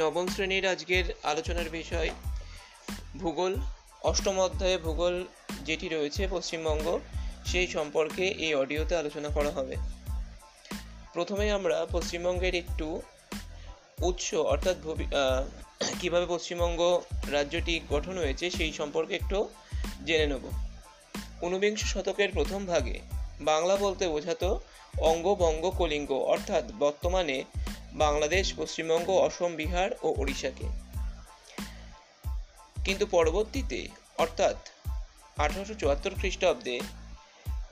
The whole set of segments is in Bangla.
নবম শ্রেণির আজকের আলোচনার বিষয়, ভূগোল। অষ্টম অধ্যায়ে ভূগোল যেটি রয়েছে পশ্চিমবঙ্গ, সেই সম্পর্কে এই অডিওতে আলোচনা করা হবে। প্রথমে আমরা পশ্চিমবঙ্গের একটু উৎস, অর্থাৎ কীভাবে পশ্চিমবঙ্গ রাজ্যটি গঠন হয়েছে সেই সম্পর্কে একটু জেনে নেব। ঊনবিংশ শতকের প্রথম ভাগে বাংলা বলতে বোঝাতো অঙ্গ বঙ্গ কলিঙ্গ, অর্থাৎ বর্তমানে বাংলাদেশ, পশ্চিমবঙ্গ, অসম, বিহার ও ওড়িশাকে। কিন্তু পরবর্তীতে, অর্থাৎ আঠারোশো চুয়াত্তর খ্রিস্টাব্দে,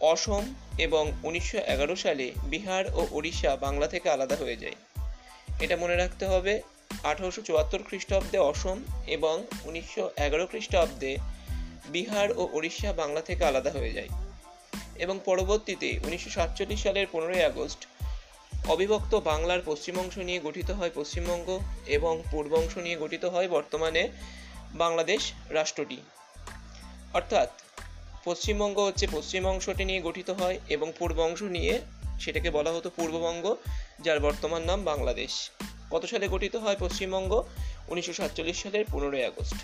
অসম এবং উনিশশো এগারো সালে বিহার ও ওড়িশা বাংলা থেকে আলাদা হয়ে যায়। এটা মনে রাখতে হবে, আঠারোশো চুয়াত্তর খ্রিস্টাব্দে অসম এবং উনিশশো এগারো খ্রিস্টাব্দে বিহার ও ওড়িশা বাংলা থেকে আলাদা হয়ে যায়। এবং পরবর্তীতে, উনিশশো সাতচল্লিশ সালের পনেরোই আগস্ট অবিভক্ত বাংলার পশ্চিম অংশ নিয়ে গঠিত হয় পশ্চিমবঙ্গ এবং পূর্ব অংশ নিয়ে গঠিত হয় বর্তমানে বাংলাদেশ রাষ্ট্রটি। অর্থাৎ পশ্চিমবঙ্গ হচ্ছে পশ্চিম অংশটি নিয়ে গঠিত হয় এবং পূর্ব অংশ নিয়ে সেটাকে বলা হতো পূর্ববঙ্গ, যার বর্তমান নাম বাংলাদেশ। কত সালে গঠিত হয় পশ্চিমবঙ্গ? উনিশশো সাতচল্লিশ সালের পনেরোই আগস্ট।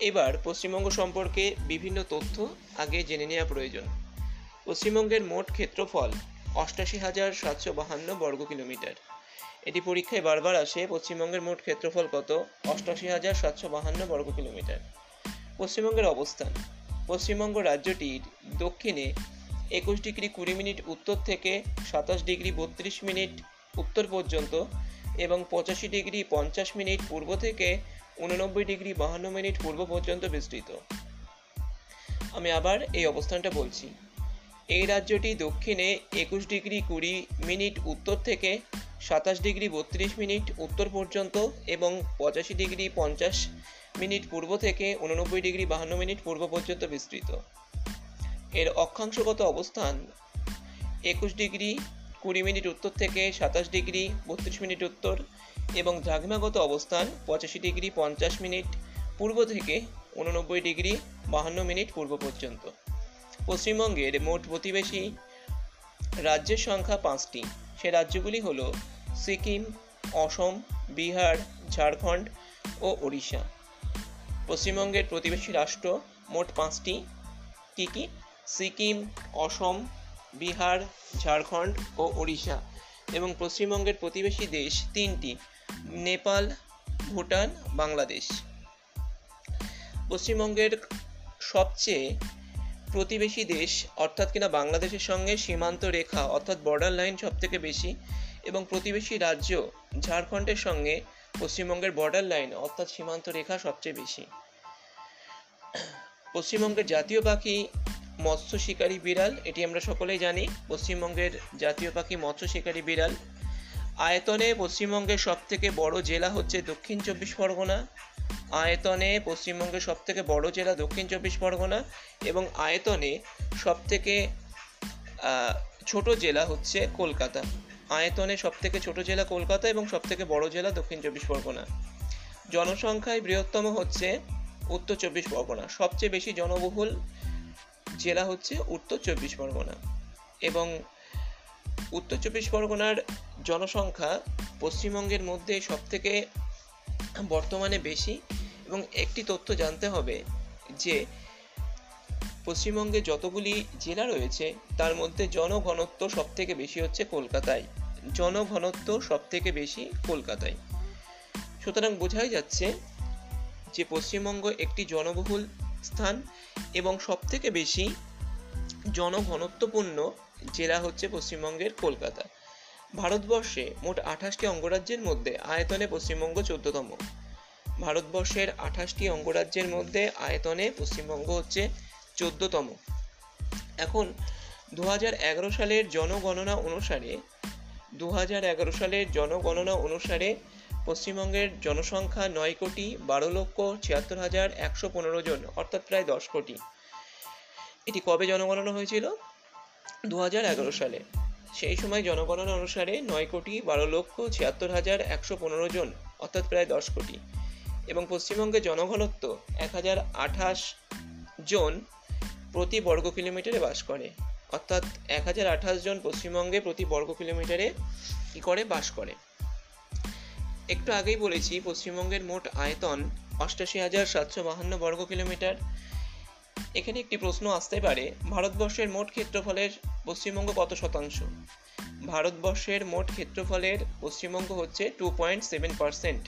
এবার পশ্চিমবঙ্গ সম্পর্কে বিভিন্ন তথ্য আগে জেনে নেওয়া প্রয়োজন। পশ্চিমবঙ্গের মোট ক্ষেত্রফল অষ্টাশি হাজার সাতশো বাহান্ন বর্গ কিলোমিটার। এটি পরীক্ষায় বারবার আসে, পশ্চিমবঙ্গের মোট ক্ষেত্রফল কত? অষ্টাশি হাজার সাতশো বাহান্ন বর্গ কিলোমিটার। পশ্চিমবঙ্গের অবস্থান। পশ্চিমবঙ্গ রাজ্যটির দক্ষিণে একুশ ডিগ্রি কুড়ি মিনিট, উত্তর থেকে সাতাশ ডিগ্রি বত্রিশ মিনিট, উত্তর পর্যন্ত এবং পঁচাশি ডিগ্রি পঞ্চাশ মিনিট, পূর্ব থেকে উননব্বই ডিগ্রি বাহান্ন মিনিট, পূর্ব পর্যন্ত বিস্তৃত। আমি আবার এই অবস্থানটা বলছি। এই রাজ্যটি দক্ষিণে একুশ ডিগ্রি কুড়ি মিনিট উত্তর থেকে সাতাশ ডিগ্রি বত্রিশ মিনিট উত্তর পর্যন্ত এবং পঁচাশি ডিগ্রি পঞ্চাশ মিনিট পূর্ব থেকে উননব্বই ডিগ্রি বাহান্ন মিনিট পূর্ব পর্যন্ত বিস্তৃত। এর অক্ষাংশগত অবস্থান একুশ ডিগ্রি কুড়ি মিনিট উত্তর থেকে সাতাশ ডিগ্রি বত্রিশ মিনিট উত্তর এবং দ্রাঘিমাগত অবস্থান পঁচাশি ডিগ্রি পঞ্চাশ মিনিট পূর্ব থেকে উননব্বই ডিগ্রি বাহান্ন মিনিট পূর্ব পর্যন্ত। পশ্চিমবঙ্গের মোট প্রতিবেশী রাজ্যের সংখ্যা পাঁচটি। সে রাজ্যগুলি হল সিকিম, অসম, বিহার, ঝাড়খণ্ড ও ওড়িশা। পশ্চিমবঙ্গের প্রতিবেশী রাষ্ট্র মোট পাঁচটি। কী কী? সিকিম, অসম, বিহার, ঝাড়খণ্ড ও ওড়িশা। এবং পশ্চিমবঙ্গের প্রতিবেশী দেশ তিনটি, নেপাল, ভুটান, বাংলাদেশ। পশ্চিমবঙ্গের সবচেয়ে প্রতিবেশী দেশ, অর্থাৎ কিনা বাংলাদেশের সঙ্গে সীমান্ত রেখা, অর্থাৎ বর্ডার লাইন সব থেকে বেশি, এবং প্রতিবেশী রাজ্য, ঝাড়খণ্ডের সঙ্গে পশ্চিমবঙ্গের বর্ডার লাইন অর্থাৎ সীমান্ত রেখা সবচেয়ে বেশি। পশ্চিমবঙ্গের জাতীয় পাখি মৎস্য শিকারী বিড়াল, এটি আমরা সকলেই জানি, পশ্চিমবঙ্গের জাতীয় পাখি মৎস্য শিকারী বিড়াল। আয়তনে পশ্চিমবঙ্গের সব থেকে বড় জেলা হচ্ছে দক্ষিণ চব্বিশ পরগনা। আয়তনে পশ্চিমবঙ্গের সবথেকে বড় জেলা দক্ষিণ চব্বিশ পরগনা এবং আয়তনে সবথেকে ছোট জেলা হচ্ছে কলকাতা। আয়তনে সবথেকে ছোট জেলা কলকাতা এবং সবথেকে বড় জেলা দক্ষিণ চব্বিশ পরগনা। জনসংখ্যায় বৃহত্তম হচ্ছে উত্তর চব্বিশ পরগনা। সবচেয়ে বেশি জনবহুল জেলা হচ্ছে উত্তর চব্বিশ পরগনা এবং উত্তর চব্বিশ পরগনার জনসংখ্যা পশ্চিমবঙ্গের মধ্যে সবথেকে বর্তমানে বেশি এবং একটি তথ্য জানতে হবে যে পশ্চিমবঙ্গে যতগুলি জেলা রয়েছে, তার মধ্যে জনঘনত্ব সব থেকে বেশি হচ্ছে কলকাতায়। জনঘনত্ব সব থেকে বেশি কলকাতায়। সুতরাং বোঝাই যাচ্ছে যে পশ্চিমবঙ্গ একটি জনবহুল স্থান এবং সব থেকে বেশি জনঘনত্বপূর্ণ জেলা হচ্ছে পশ্চিমবঙ্গের কলকাতা। ভারতবর্ষে মোট আঠাশটি অঙ্গরাজ্যের মধ্যে আয়তনে পশ্চিমবঙ্গ চোদ্দতম। ভারতবর্ষের আঠাশটি অঙ্গরাজ্যের মধ্যে আয়তনে পশ্চিমবঙ্গ হচ্ছে চোদ্দতম। এখন দু এগারো সালের জনগণনা অনুসারে দু এগারো সালের জনগণনা অনুসারে পশ্চিমবঙ্গের জনসংখ্যা নয় কোটি বারো লক্ষ ছিয়াত্তর হাজার একশো পনেরো জন, অর্থাৎ প্রায় দশ কোটি। এটি কবে জনগণনা হয়েছিল? দু সালে। সেই সময় জনগণনা অনুসারে নয় কোটি বারো লক্ষ ছিয়াত্তর হাজার একশো পনেরো জন, অর্থাৎ প্রায় দশ কোটি। এবং পশ্চিমবঙ্গে জনঘনত্ব এক হাজার আঠাশ জন প্রতি বর্গ কিলোমিটারে বাস করে। অর্থাৎ এক হাজার আঠাশ জন পশ্চিমবঙ্গে প্রতি বর্গ কিলোমিটারে কী করে? বাস করে। একটু আগেই বলেছি, পশ্চিমবঙ্গের মোট আয়তন অষ্টাশি হাজার সাতশো বাহান্ন বর্গ কিলোমিটার। এখানে একটি প্রশ্ন আসতে পারে, ভারতবর্ষের মোট ক্ষেত্রফলের পশ্চিমবঙ্গ কত শতাংশ? ভারতবর্ষের মোট ক্ষেত্রফলের পশ্চিমবঙ্গ হচ্ছে টু পয়েন্ট সেভেন পার্সেন্ট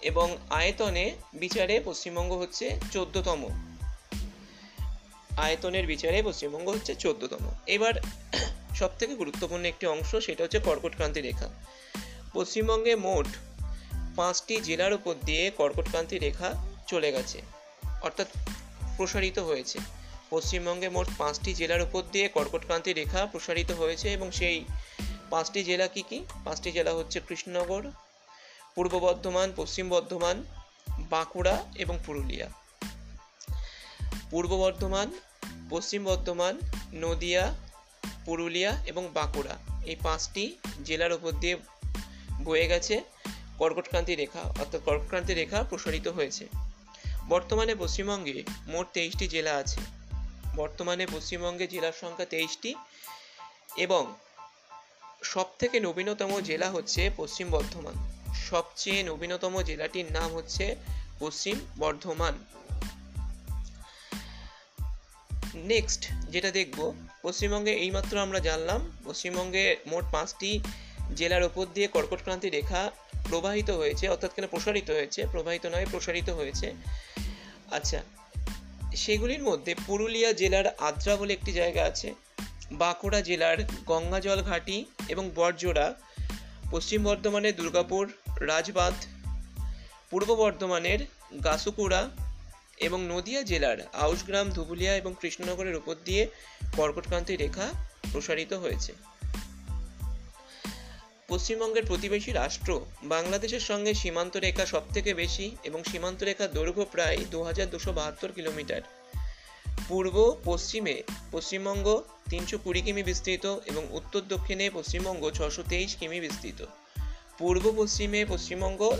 এবং আয়তনে বিচারে পশ্চিমবঙ্গ হচ্ছে চোদ্দতম। আয়তনের বিচারে পশ্চিমবঙ্গ হচ্ছে চোদ্দতম। এবার সব থেকে গুরুত্বপূর্ণ একটি অংশ, সেটা হচ্ছে কর্কটক্রান্তি রেখা। পশ্চিমবঙ্গে মোট পাঁচটি জেলার উপর দিয়ে কর্কটক্রান্তি রেখা চলে গেছে। অর্থাৎ প্রসারিত হয়েছে। পশ্চিমবঙ্গে মোট পাঁচটি জেলার উপর দিয়ে কর্কটক্রান্তি রেখা প্রসারিত হয়েছে এবং সেই পাঁচটি জেলা কি কি? পাঁচটি জেলা হচ্ছে কৃষ্ণনগর, পূর্ব বর্ধমান, পশ্চিম বর্ধমান, বাঁকুড়া এবং পুরুলিয়া। পূর্ব বর্ধমান, পশ্চিম বর্ধমান, নদিয়া, পুরুলিয়া এবং বাঁকুড়া এই পাঁচটি জেলার উপর দিয়ে বয়ে গেছে কর্কটক্রান্তি রেখা। অর্থাৎ কর্কটক্রান্তি রেখা প্রসারিত হয়েছে। বর্তমানে পশ্চিমবঙ্গে মোট তেইশটি জেলা আছে। বর্তমানে পশ্চিমবঙ্গে জেলার সংখ্যা তেইশটি এবং সব থেকে নবীনতম জেলা হচ্ছে পশ্চিম বর্ধমান। সবচেয়ে নবীনতম জেলাটির নাম হচ্ছে পশ্চিম বর্ধমান। নেক্সট যেটা দেখব, পশ্চিমবঙ্গে এইমাত্র আমরা জানলাম, পশ্চিমবঙ্গে মোট পাঁচটি জেলার ওপর দিয়ে কর্কটক্রান্তি রেখা প্রবাহিত হয়েছে, অর্থাৎ কেন প্রসারিত হয়েছে? প্রবাহিত নয়, প্রসারিত হয়েছে। আচ্ছা সেগুলির মধ্যে পুরুলিয়া জেলার আদ্রা বলে একটি জায়গা আছে, বাঁকুড়া জেলার গঙ্গাজল ঘাটি এবং বরজোড়া, পশ্চিম বর্ধমানের দুর্গাপুর, রাজবাঁধ, পূর্ব বর্ধমানের গাসুকুড়া এবং নদিয়া জেলার আউশগ্রাম ধুবুলিয়া এবং কৃষ্ণনগরের উপর দিয়ে কর্কটক্রান্তি রেখা প্রসারিত হয়েছে। পশ্চিমবঙ্গের প্রতিবেশী রাষ্ট্র। বাংলাদেশের সঙ্গে সীমান্ত রেখা সব থেকে বেশি এবং সীমান্ত রেখার দৈর্ঘ্য প্রায় দু হাজার দুশো বাহাত্তর কিলোমিটার। পূর্ব, পশ্চিমে পশ্চিমবঙ্গ তিনশো কুড়ি কিমি বিস্তৃত এবং উত্তর দক্ষিণে পশ্চিমবঙ্গ ছশো তেইশ কিমি বিস্তৃত। পূর্ব, পশ্চিমে পশ্চিমবঙ্গ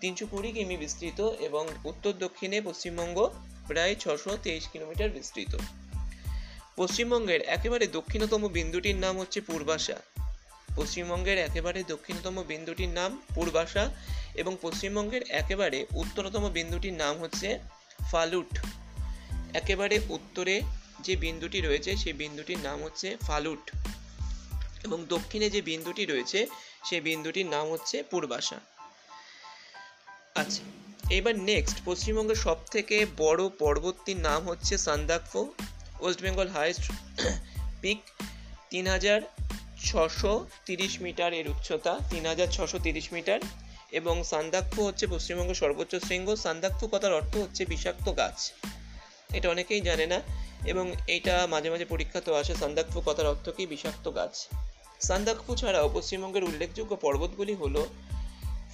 তিনশো কুড়ি কিমি বিস্তৃত এবং উত্তর দক্ষিণে পশ্চিমবঙ্গ প্রায় ছশো তেইশ কিলোমিটার বিস্তৃত। পশ্চিমবঙ্গের একেবারে দক্ষিণতম বিন্দুটির নাম হচ্ছে পূর্বাশা। পশ্চিমবঙ্গের একেবারে দক্ষিণতম বিন্দুটির নাম পূর্বাশা এবং পশ্চিমবঙ্গের একেবারে উত্তরতম বিন্দুটির নাম হচ্ছে ফালুট। একেবারে উত্তরে যে বিন্দুটি রয়েছে, সেই বিন্দুটির নাম হচ্ছে ফালুট এবং দক্ষিণে যে বিন্দুটি রয়েছে, সেই বিন্দুটির নাম হচ্ছে পূর্বাশা। আচ্ছা এবার নেক্সট পশ্চিমবঙ্গের সব থেকে বড় পর্বতটির নাম হচ্ছে Sandakphu. West Bengal highest peak তিন হাজার ছশো তিরিশ মিটার এর উচ্চতা, তিন হাজার ছশো তিরিশ মিটার এবং সান্দাকফু হচ্ছে পশ্চিমবঙ্গের সর্বোচ্চ শৃঙ্গ। সান্দাকফু কথার অর্থ হচ্ছে বিষাক্ত গাছ। এটা অনেকেই জানে না এবং এটা মাঝে মাঝে পরীক্ষাতেও আসে, সান্দাকফু কথার অর্থ কি? বিষাক্ত গাছ। সান্দাকফু ছাড়াও পশ্চিমবঙ্গের উল্লেখযোগ্য পর্বতগুলি হল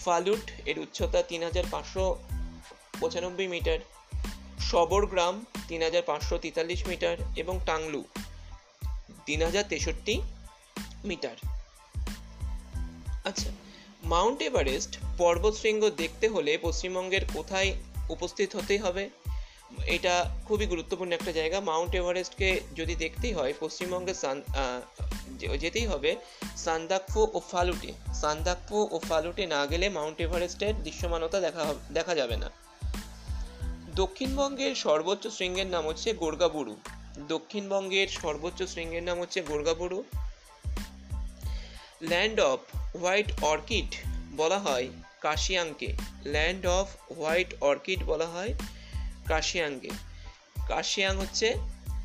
ফালুট, এর উচ্চতা তিন হাজার পাঁচশো পঁচানব্বই মিটার সবরগ্রাম তিন হাজার পাঁচশো তেতাল্লিশ মিটার এবং টাংলু তিন হাজার তেষট্টি মিটার। আচ্ছা মাউন্ট এভারেস্ট পর্বতশৃঙ্গ দেখতে হলে পশ্চিমবঙ্গের কোথায় উপস্থিত হতেই হবে? এটা খুবই গুরুত্বপূর্ণ একটা জায়গা। মাউন্ট এভারেস্টকে যদি দেখতেই হয় পশ্চিমবঙ্গের সান যেতেই হবে, সান্দাকফু ও ফালুটে। সান্দাকফু ও ফালুটে না গেলে মাউন্ট এভারেস্টের দৃশ্যমানতা দেখা দেখা যাবে না। দক্ষিণবঙ্গের সর্বোচ্চ শৃঙ্গের নাম হচ্ছে গোর্গাবুরু। দক্ষিণবঙ্গের সর্বোচ্চ শৃঙ্গের নাম হচ্ছে Gorgaburu. Land of white orchid বলা হয় কাশিয়াংকে। ল্যান্ড অফ হোয়াইট অর্কিড বলা হয় কাশিয়াংকে। কাশিয়াং হচ্ছে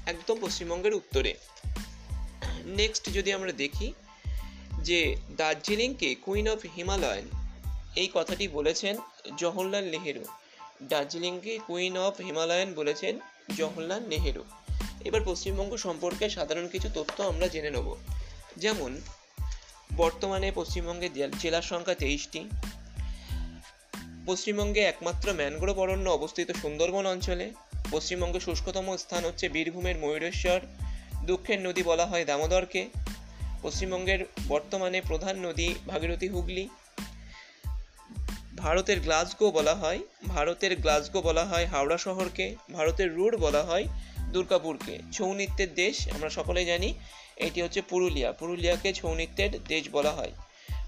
একদম পশ্চিমবঙ্গের উত্তরে। নেক্সট যদি আমরা দেখি যে দার্জিলিংকে কুইন অফ হিমালয়ান এই কথাটি বলেছেন জওহরলাল নেহেরু। দার্জিলিংকে কুইন অফ হিমালয়ান বলেছেন জওহরলাল নেহেরু। এবার পশ্চিমবঙ্গ সম্পর্কে সাধারণ কিছু তথ্য আমরা জেনে নেব। যেমন বর্তমানে পশ্চিমবঙ্গের জেলার সংখ্যা তেইশটি। পশ্চিমবঙ্গে একমাত্র ম্যানগ্রোভ অরণ্য অবস্থিত সুন্দরবন অঞ্চলে। পশ্চিমবঙ্গের শুষ্কতম স্থান হচ্ছে বীরভূমের ময়ূরেশ্বর। দুঃখের নদী বলা হয় দামোদরকে। পশ্চিমবঙ্গের বর্তমানে প্রধান নদী ভাগীরথী হুগলি। ভারতের গ্লাসগো বলা হয়, ভারতের গ্লাসগো বলা হয় হাওড়া শহরকে। ভারতের রুড বলা হয় দুর্গাপুরকে, ছৌ নৃত্যের দেশ আমরা সকলে জানি, এটি হচ্ছে পুরুলিয়া। পুরুলিয়াকে ছৌ নৃত্যের দেশ বলা হয়।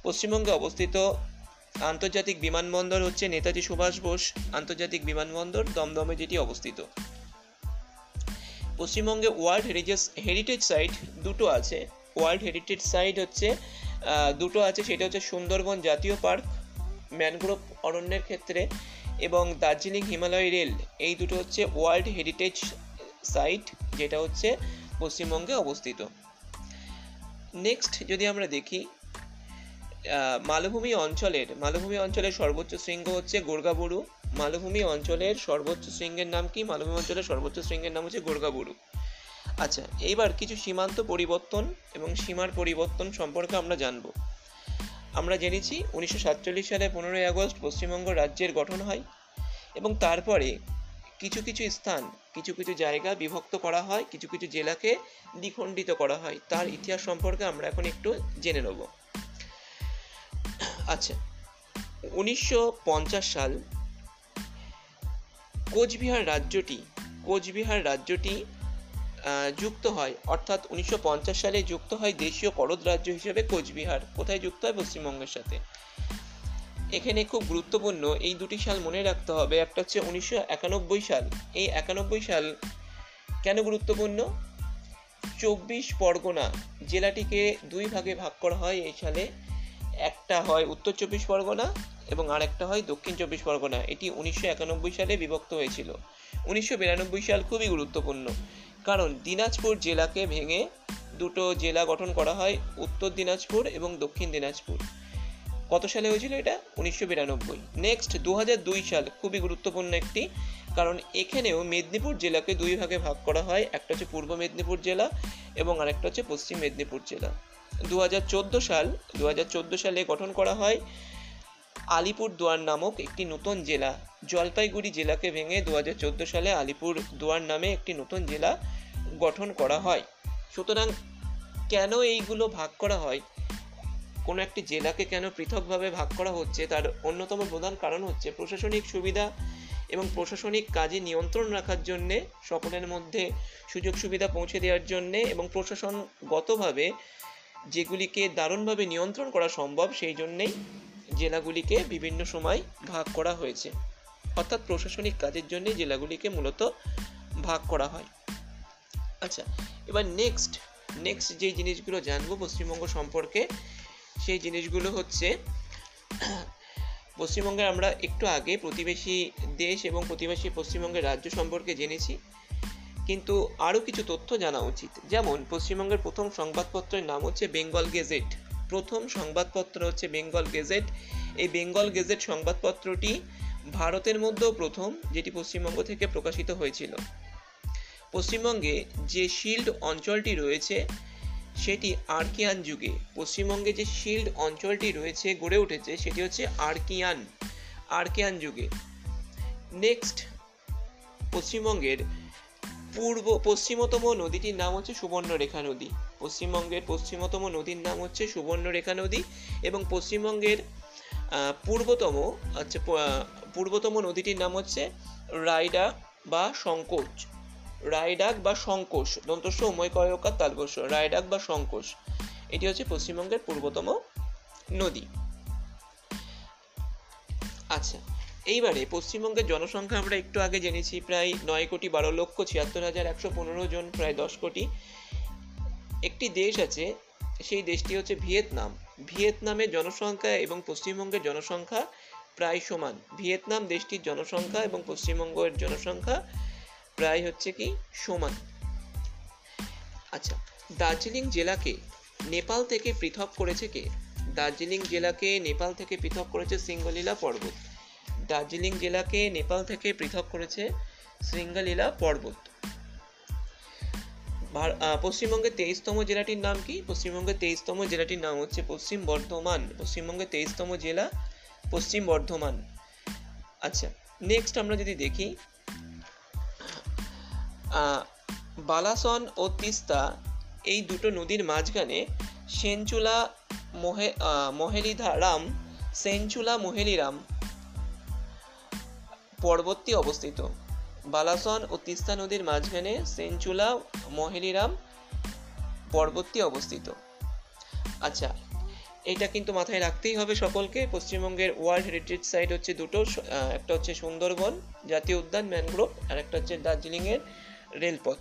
পশ্চিমবঙ্গে অবস্থিত আন্তর্জাতিক বিমানবন্দর হচ্ছে নেতাজি সুভাষ বোস আন্তর্জাতিক বিমানবন্দর দমদমে যেটি অবস্থিত। পশ্চিমবঙ্গে ওয়ার্ল্ড হেরিটেজ হেরিটেজ সাইট দুটো আছে। ওয়ার্ল্ড হেরিটেজ সাইট হচ্ছে দুটো আছে, সেটা হচ্ছে সুন্দরবন জাতীয় পার্ক, ম্যানগ্রোভ অরণ্যের ক্ষেত্রে, এবং দার্জিলিং হিমালয় রেল, এই দুটো হচ্ছে ওয়ার্ল্ড হেরিটেজ সাইট যেটা হচ্ছে পশ্চিমবঙ্গে অবস্থিত। নেক্সট যদি আমরা দেখি মালভূমি অঞ্চলের মালভূমি অঞ্চলের সর্বোচ্চ শৃঙ্গ হচ্ছে গোর্গাবুরু মালভূমি অঞ্চলের সর্বোচ্চ শৃঙ্গের নাম কি? মালভূমি অঞ্চলের সর্বোচ্চ শৃঙ্গের নাম হচ্ছে গোর্গাবুরু আচ্ছা এইবার কিছু সীমান্ত পরিবর্তন এবং সীমার পরিবর্তন সম্পর্কে আমরা জানব। আমরা জেনেছি উনিশশো সাতচল্লিশ সালে পনেরোই আগস্ট পশ্চিমবঙ্গ রাজ্যের গঠন হয় এবং তারপরে কিছু কিছু স্থান কিছু কিছু জায়গা বিভক্ত করা হয়, কিছু কিছু জেলাকে দ্বিখণ্ডিত করা হয়। তার ইতিহাস সম্পর্কে আমরা এখন একটু জেনে নেব। আচ্ছা উনিশশো পঞ্চাশ সাল কোচবিহার রাজ্যটি কোচবিহার রাজ্যটি যুক্ত হয়, অর্থাৎ উনিশশো পঞ্চাশ সালে যুক্ত হয় দেশীয় করদ রাজ্য হিসেবে কোচবিহার। কোথায় যুক্ত হয়? পশ্চিমবঙ্গের সাথে। এখানে খুব গুরুত্বপূর্ণ এই দুটি সাল মনে রাখতে হবে। একটা হচ্ছে উনিশশো একানব্বই সাল। এই একানব্বই সাল কেন গুরুত্বপূর্ণ? চব্বিশ পরগনা জেলাটিকে দুই ভাগে ভাগ করা হয় এই সালে। একটা হয় উত্তর চব্বিশ পরগনা এবং আরেকটা হয় দক্ষিণ চব্বিশ পরগনা। এটি উনিশশো একানব্বই সালে বিভক্ত হয়েছিল। উনিশশো বিরানব্বই সাল খুবই গুরুত্বপূর্ণ। কারণ দিনাজপুর জেলাকে ভেঙে দুটো জেলা গঠন করা হয়, উত্তর দিনাজপুর এবং দক্ষিণ দিনাজপুর। কত সালে হয়েছিল এটা? উনিশশো বিরানব্বই। নেক্সট দু দুই সাল খুবই গুরুত্বপূর্ণ একটি, কারণ এখানেও মেদিনীপুর জেলাকে দুই ভাগে ভাগ করা হয়। একটা হচ্ছে পূর্ব মেদিনীপুর জেলা এবং আরেকটা হচ্ছে পশ্চিম মেদিনীপুর জেলা। দু হাজার চোদ্দ সাল দু হাজার চোদ্দ সালে গঠন করা হয় আলিপুর দুয়ার নামক একটি নতুন জেলা। জলপাইগুড়ি জেলাকে ভেঙে দু হাজার চোদ্দ সালে আলিপুর দুয়ার নামে একটি নতুন জেলা গঠন করা হয়। সুতরাং কেন এইগুলো ভাগ করা হয়? কোনো একটি জেলাকে কেন পৃথকভাবে ভাগ করা হচ্ছে তার অন্যতম প্রধান কারণ হচ্ছে প্রশাসনিক সুবিধা এবং প্রশাসনিক কাজে নিয়ন্ত্রণ রাখার জন্যে, সকলের মধ্যে সুযোগ সুবিধা পৌঁছে দেওয়ার জন্যে এবং প্রশাসনগতভাবে যেগুলিকে দারুণভাবে নিয়ন্ত্রণ করা সম্ভব সেই জন্যেই জেলাগুলিকে বিভিন্ন সময় ভাগ করা হয়েছে। অর্থাৎ প্রশাসনিক কাজের জন্য জেলাগুলিকে মূলত ভাগ করা হয়। আচ্ছা এবার নেক্সট নেক্সট যে জিনিসগুলো জানব পশ্চিমবঙ্গ সম্পর্কে সেই জিনিসগুলো হচ্ছে পশ্চিমবঙ্গে আমরা একটু আগে প্রতিবেশী দেশ এবং প্রতিবেশী পশ্চিমবঙ্গের রাজ্য সম্পর্কে জেনেছি, কিন্তু আরও কিছু তথ্য জানা উচিত। যেমন, পশ্চিমবঙ্গের প্রথম সংবাদপত্রের নাম হচ্ছে বেঙ্গল গেজেট। প্রথম সংবাদপত্র হচ্ছে বেঙ্গল গেজেট। এই বেঙ্গল গেজেট সংবাদপত্রটি ভারতের মধ্যেও প্রথম, যেটি পশ্চিমবঙ্গ থেকে প্রকাশিত হয়েছিল। পশ্চিমবঙ্গে যে শিল্ড অঞ্চলটি রয়েছে সেটি আর্কিয়ান যুগে। পশ্চিমবঙ্গে যে শিল্ড অঞ্চলটি রয়েছে, গড়ে উঠেছে, সেটি হচ্ছে আর্কিয়ান আর্কিয়ান যুগে। নেক্সট পশ্চিমবঙ্গের পূর্ব, পশ্চিমতম নদীটির নাম হচ্ছে সুবর্ণরেখা নদী। পশ্চিমবঙ্গের পশ্চিমতম নদীর নাম হচ্ছে সুবর্ণরেখা নদী এবং পশ্চিমবঙ্গের পূর্বতম আচ্ছা পূর্বতম নদীটির নাম হচ্ছে রাইডা বা সংকোচ রায়ডাক বা সংকোষ দন্তস্ব উময় কয়কার তালবস্য রায়ডাক বা সংকোষ এটি হচ্ছে পশ্চিমবঙ্গের পূর্বতম নদী। আচ্ছা এইবারে পশ্চিমবঙ্গের জনসংখ্যা আমরা একটু আগে জেনেছি, প্রায় নয় কোটি বারো লক্ষ ছিয়াত্তর হাজার একশো পনেরো জন, প্রায় দশ কোটি। একটি দেশ আছে, সেই দেশটি হচ্ছে ভিয়েতনাম। ভিয়েতনামের জনসংখ্যা এবং পশ্চিমবঙ্গের জনসংখ্যা প্রায় সমান। ভিয়েতনাম দেশটির জনসংখ্যা এবং পশ্চিমবঙ্গের জনসংখ্যা প্রায় হচ্ছে কি সমান। আচ্ছা দার্জিলিং জেলাকে নেপাল থেকে পৃথক করেছে কে? দার্জিলিং জেলাকে নেপাল থেকে পৃথক করেছে সিঙ্গলীলা পর্বত। দার্জিলিং জেলাকে নেপাল থেকে পৃথক করেছে শৃঙ্গলীলা পর্বত। পশ্চিমবঙ্গের তেইশতম জেলাটির নাম কি? পশ্চিমবঙ্গের তেইশতম জেলাটির নাম হচ্ছে পশ্চিম বর্ধমান। পশ্চিমবঙ্গের তেইশতম জেলা পশ্চিম বর্ধমান। আচ্ছা নেক্সট আমরা যদি দেখি বালাসন ও তিস্তা এই দুটো নদীর মাঝখানে সেঞ্চুলা মোহে মোহেলিধারাম, সেঞ্চুলা মোহেলিরাম পর্বতটি অবস্থিত। বালাসন ও তিস্তা নদীর মাঝখানে সেঞ্চুলা মহেলিরাম পর্বতটি অবস্থিত। আচ্ছা এটা কিন্তু মাথায় রাখতেই হবে সকলকে। পশ্চিমবঙ্গের ওয়ার্ল্ড হেরিটেজ সাইট হচ্ছে দুটো একটা হচ্ছে সুন্দরবন জাতীয় উদ্যান, ম্যানগ্রোভ, আর একটা হচ্ছে দার্জিলিংয়ের রেলপথ।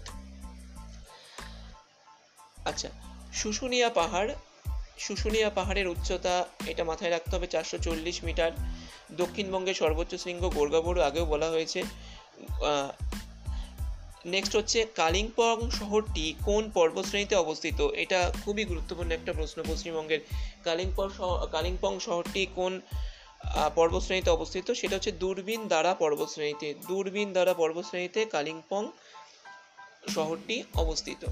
আচ্ছা শুশুনিয়া পাহাড় শুশুনিয়া পাহাড়ের উচ্চতা এটা মাথায় রাখতে হবে চারশো চল্লিশ মিটার। দক্ষিণবঙ্গের সর্বোচ্চ শৃঙ্গ গোর্গাবড়ু আগেও বলা হয়েছে। নেক্সট হচ্ছে কালিম্পং শহরটি কোন পর্বতশ্রেণীতে অবস্থিত? এটা খুবই গুরুত্বপূর্ণ একটা প্রশ্ন পশ্চিমবঙ্গের। কালিম্পং কালিম্পং শহরটি কোন আহ, পর্বতশ্রেণীতে অবস্থিত? সেটা হচ্ছে দূরবীন দ্বারা পর্বতশ্রেণীতে দূরবীন দ্বারা পর্বতশ্রেণীতে কালিম্পং শহরটি অবস্থিত।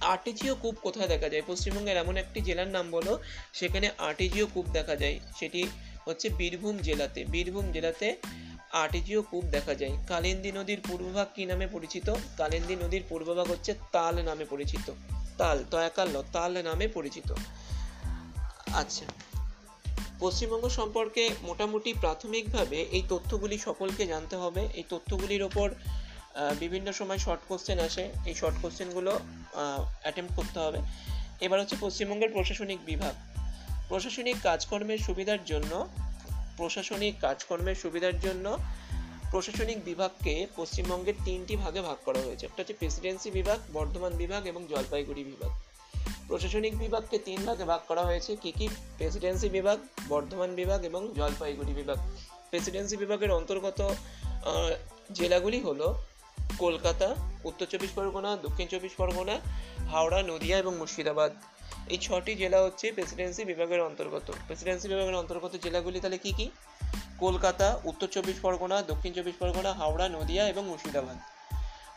আর্টিজিও কূপ কোথায় দেখা যায়? পশ্চিমবঙ্গের এমন একটি জেলার নাম বলো সেখানে আর্টিজিও কূপ দেখা যায়। সেটি হচ্ছে বীরভূম জেলাতে। বীরভূম জেলাতে আর্টিজিও কূপ দেখা যায়। কালিন্দী নদীর পূর্বভাগ কি নামে পরিচিত? কালিন্দী নদীর পূর্বভাগ হচ্ছে তাল নামে পরিচিত। তাল তয়াকাল ন, তাল নামে পরিচিত। আচ্ছা। পশ্চিমবঙ্গ সম্পর্কে মোটামুটি প্রাথমিকভাবে এই তথ্যগুলি সকলকে জানতে হবে। এই তথ্যগুলির ওপর বিভিন্ন সময় শর্ট কোশ্চেন আসে। এই শর্ট কোশ্চেনগুলো অ্যাটেম্প করতে হবে। এবার হচ্ছে পশ্চিমবঙ্গের প্রশাসনিক বিভাগ। প্রশাসনিক কাজকর্মের সুবিধার জন্য, প্রশাসনিক কাজকর্মের সুবিধার জন্য প্রশাসনিক বিভাগকে পশ্চিমবঙ্গের তিনটি ভাগে ভাগ করা হয়েছে। একটা হচ্ছে প্রেসিডেন্সি বিভাগ, বর্ধমান বিভাগ এবং জলপাইগুড়ি বিভাগ। প্রশাসনিক বিভাগকে তিন ভাগে ভাগ করা হয়েছে। কি কি? প্রেসিডেন্সি বিভাগ, বর্ধমান বিভাগ এবং জলপাইগুড়ি বিভাগ। প্রেসিডেন্সি বিভাগের অন্তর্গত জেলাগুলি হলো কলকাতা, উত্তর চব্বিশ পরগনা, দক্ষিণ চব্বিশ পরগনা, হাওড়া, নদিয়া এবং মুর্শিদাবাদ। এই ছটি জেলা হচ্ছে প্রেসিডেন্সি বিভাগের অন্তর্গত। প্রেসিডেন্সি বিভাগের অন্তর্গত জেলাগুলি তাহলে কি কি? কলকাতা, উত্তর চব্বিশ পরগনা, দক্ষিণ চব্বিশ পরগনা, হাওড়া, নদিয়া এবং মুর্শিদাবাদ।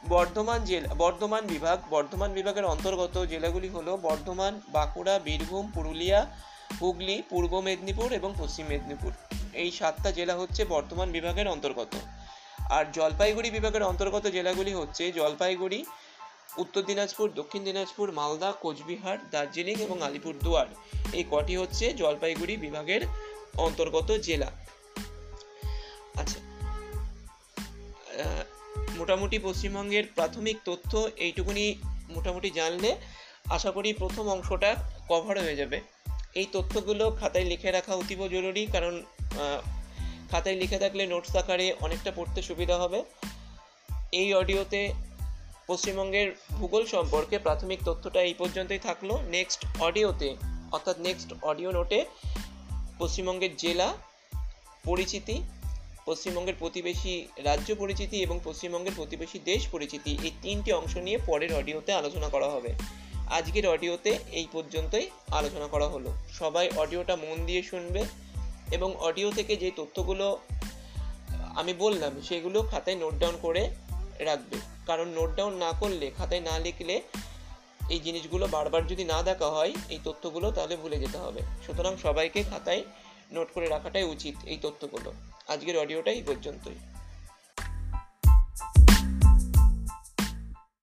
বর্ধমান জেলা, বর্ধমান বিভাগ, বর্ধমান বিভাগের অন্তর্গত জেলাগুলি হলো বর্ধমান, বাঁকুড়া, বীরভূম, পুরুলিয়া, হুগলি, পূর্ব মেদিনীপুর এবং পশ্চিম মেদিনীপুর। এই সাতটা জেলা হচ্ছে বর্ধমান বিভাগের অন্তর্গত। আর জলপাইগুড়ি বিভাগের অন্তর্গত জেলাগুলি হচ্ছে জলপাইগুড়ি, উত্তর দিনাজপুর, দক্ষিণ দিনাজপুর, মালদা, কোচবিহার, দার্জিলিং এবং আলিপুরদুয়ার। এই কটি হচ্ছে জলপাইগুড়ি বিভাগের অন্তর্গত জেলা। আচ্ছা মোটামুটি পশ্চিমবঙ্গের প্রাথমিক তথ্য এইটুকুনি মোটামুটি জানলে আশা করি প্রথম অংশটা কভার হয়ে যাবে। এই তথ্যগুলো খাতায় লিখে রাখা অতীব জরুরি কারণ খাতায় লিখে থাকলে নোটস আকারে অনেকটা পড়তে সুবিধা হবে। এই অডিওতে পশ্চিমবঙ্গের ভূগোল সম্পর্কে প্রাথমিক তথ্যটা এই পর্যন্তই থাকল। নেক্সট অডিওতে, অর্থাৎ নেক্সট অডিও নোটে পশ্চিমবঙ্গের জেলা পরিচিতি, পশ্চিমবঙ্গের প্রতিবেশী রাজ্য পরিচিতি এবং পশ্চিমবঙ্গের প্রতিবেশী দেশ পরিচিতি এই তিনটি অংশ নিয়ে পরের অডিওতে আলোচনা করা হবে। আজকের অডিওতে এই পর্যন্তই আলোচনা করা হলো। সবাই অডিওটা মন দিয়ে শুনবে। এবং অডিও থেকে যে তথ্যগুলো আমি বললাম, সেগুলো খাতায় নোট ডাউন করে রাখবে। কারণ নোট ডাউন না করলে, খাতায় না লিখলে এই জিনিসগুলো বারবার যদি না দেখা হয়, এই তথ্যগুলো তাহলে ভুলে যেতে হবে। সুতরাং সবাইকে খাতায় নোট করে রাখাটাই উচিত এই তথ্যগুলো। আজকের অডিওটাই পর্যন্তই।